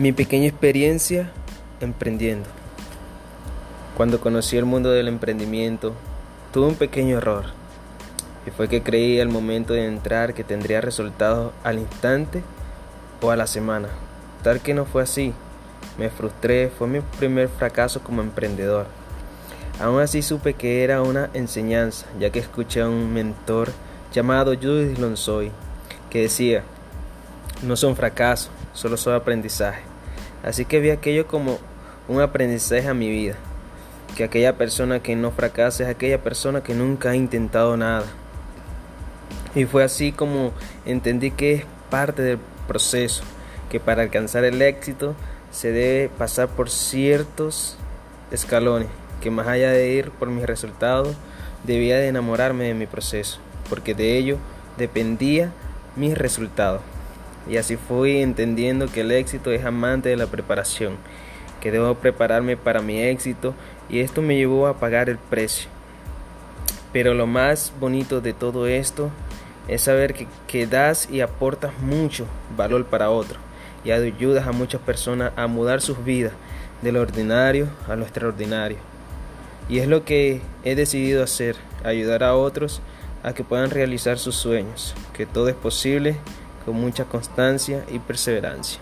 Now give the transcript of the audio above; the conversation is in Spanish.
Mi pequeña experiencia emprendiendo. Cuando conocí el mundo del emprendimiento, tuve un pequeño error. Y fue que creí al momento de entrar que tendría resultados al instante o a la semana. Tal que no fue así. Me frustré, fue mi primer fracaso como emprendedor. Aún así supe que era una enseñanza, ya que escuché a un mentor llamado Judith Lonsoy, que decía, no son fracasos, solo son aprendizaje. Así que vi aquello como un aprendizaje a mi vida. Que aquella persona que no fracasa es aquella persona que nunca ha intentado nada. Y fue así como entendí que es parte del proceso, que para alcanzar el éxito se debe pasar por ciertos escalones, que más allá de ir por mis resultados, debía de enamorarme de mi proceso, porque de ello dependía mis resultados. Y así fui entendiendo que el éxito es amante de la preparación, que debo prepararme para mi éxito y esto me llevó a pagar el precio. Pero lo más bonito de todo esto es saber que, que das y aportas mucho valor para otros y ayudas a muchas personas a mudar sus vidas de lo ordinario a lo extraordinario. Y es lo que he decidido hacer, ayudar a otros a que puedan realizar sus sueños, que todo es posible con mucha constancia y perseverancia.